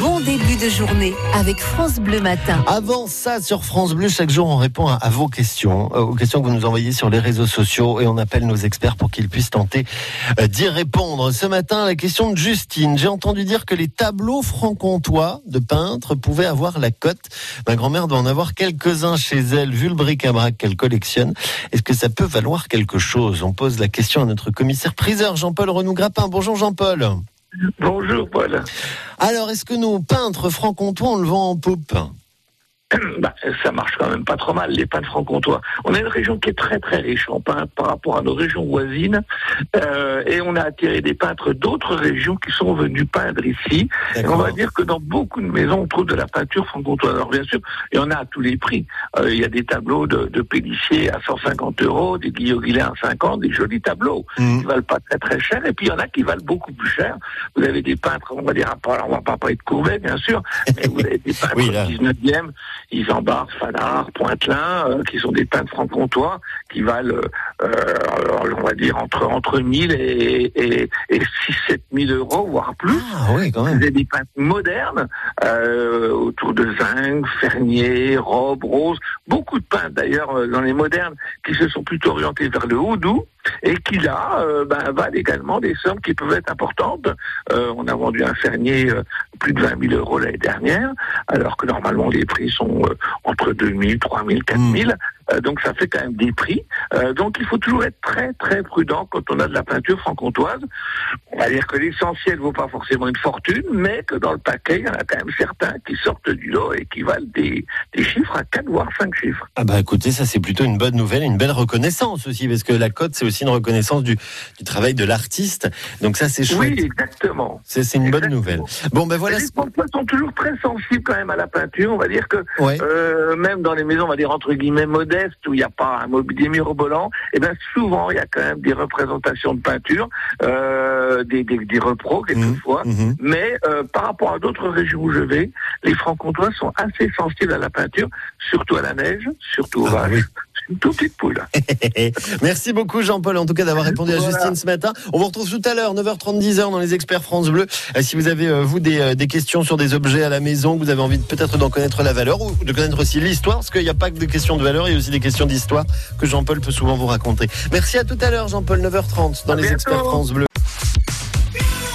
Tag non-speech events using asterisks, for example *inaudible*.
Bon début de journée avec France Bleu Matin. Avant ça, sur France Bleu, chaque jour, on répond à, vos questions, euh, aux questions que vous nous envoyez sur les réseaux sociaux et on appelle nos experts pour qu'ils puissent tenter euh, d'y répondre. Ce matin, la question de Justine. J'ai entendu dire que les tableaux franc-comtois de peintres pouvaient avoir la cote. Ma grand-mère doit en avoir quelques-uns chez elle, vu le bric-à-brac qu'elle collectionne. Est-ce que ça peut valoir quelque chose? On pose la question à notre commissaire priseur Jean-Paul Renou-Grappin. Bonjour Jean-Paul. Bonjour Paul. Alors, est-ce que nos peintres franc-comtois, le vend en bah, ça marche quand même pas trop mal, les peintres franc-comtois. On a une région qui est très très riche en peintres par rapport à nos régions voisines, euh, et on a attiré des peintres d'autres régions qui sont venus peindre ici. Et on va dire que dans beaucoup de maisons, on trouve de la peinture franc-comtoise. Alors bien sûr, il y en a à tous les prix. Euh, il y a des tableaux de, de Pélissier à 150 euros, des Guillaume Guillain à 50, des jolis tableaux Mhm. qui valent pas très très cher, et puis il y en a qui valent beaucoup plus cher. Vous avez des peintres, on va dire, alors on va pas parler de Courbet, bien sûr, *laughs* mais vous avez des peintres Oui, là. 19e, Isambard, Fanard, Pointelin, euh, qui sont des peintres franc-comtois, qui valent, euh, alors, on va dire, entre, entre 1000 et, et, et 6 7 000 euros, voire plus. Ah oui, quand même. des peintres modernes, euh, autour de Zinc, Fernier, Robe, Rose, beaucoup de peintres d'ailleurs euh, dans les modernes qui se sont plutôt orientés vers le houdou et qui là euh, ben, valent également des sommes qui peuvent être importantes. Euh, on a vendu un Fernier euh, plus de 20 000 euros l'année dernière, alors que normalement les prix sont euh, entre 2 000, 3 000, 4 000. Euh, donc ça fait quand même des prix. Euh, donc il faut toujours être très très prudent quand on a de la peinture franc-comtoise. On va dire que l'essentiel vaut pas forcément une fortune, mais que dans le paquet, il y en a quand même certains qui sortent du lot et qui valent des, des chiffres à 4 voire 5 chiffres. Ah bah écoutez, ça c'est plutôt une bonne nouvelle, une belle reconnaissance aussi, parce que la cote c'est aussi une reconnaissance du, du travail de l'artiste. Donc ça c'est chouette. Oui, exactement. C'est une bonne nouvelle. Bon ben voilà. les sont toujours très sensibles même à la peinture. On va dire que Ouais. euh, même dans les maisons, on va dire entre guillemets modestes, où il n'y a pas un mobilier mirobolant, et bien souvent il y a quand même des représentations de peinture, euh, des, des, des repros quelquefois. Mhm. Mais euh, par rapport à d'autres régions où je vais, les francs-comtois sont assez sensibles à la peinture, surtout à la neige, surtout aux Ah vaches. oui. Une petite poule. *laughs* Merci beaucoup Jean-Paul en tout cas d'avoir répondu à. Justine ce matin. On vous retrouve tout à l'heure 9h30 10h dans les experts France Bleu. Euh, si vous avez euh, vous des, euh, des questions sur des objets à la maison, que vous avez envie peut-être d'en connaître la valeur ou de connaître aussi l'histoire parce qu'il n'y a pas que des questions de valeur, il y a aussi des questions d'histoire que Jean-Paul peut souvent vous raconter. Merci à tout à l'heure Jean-Paul 9h30 dans À les bientôt. experts France Bleu.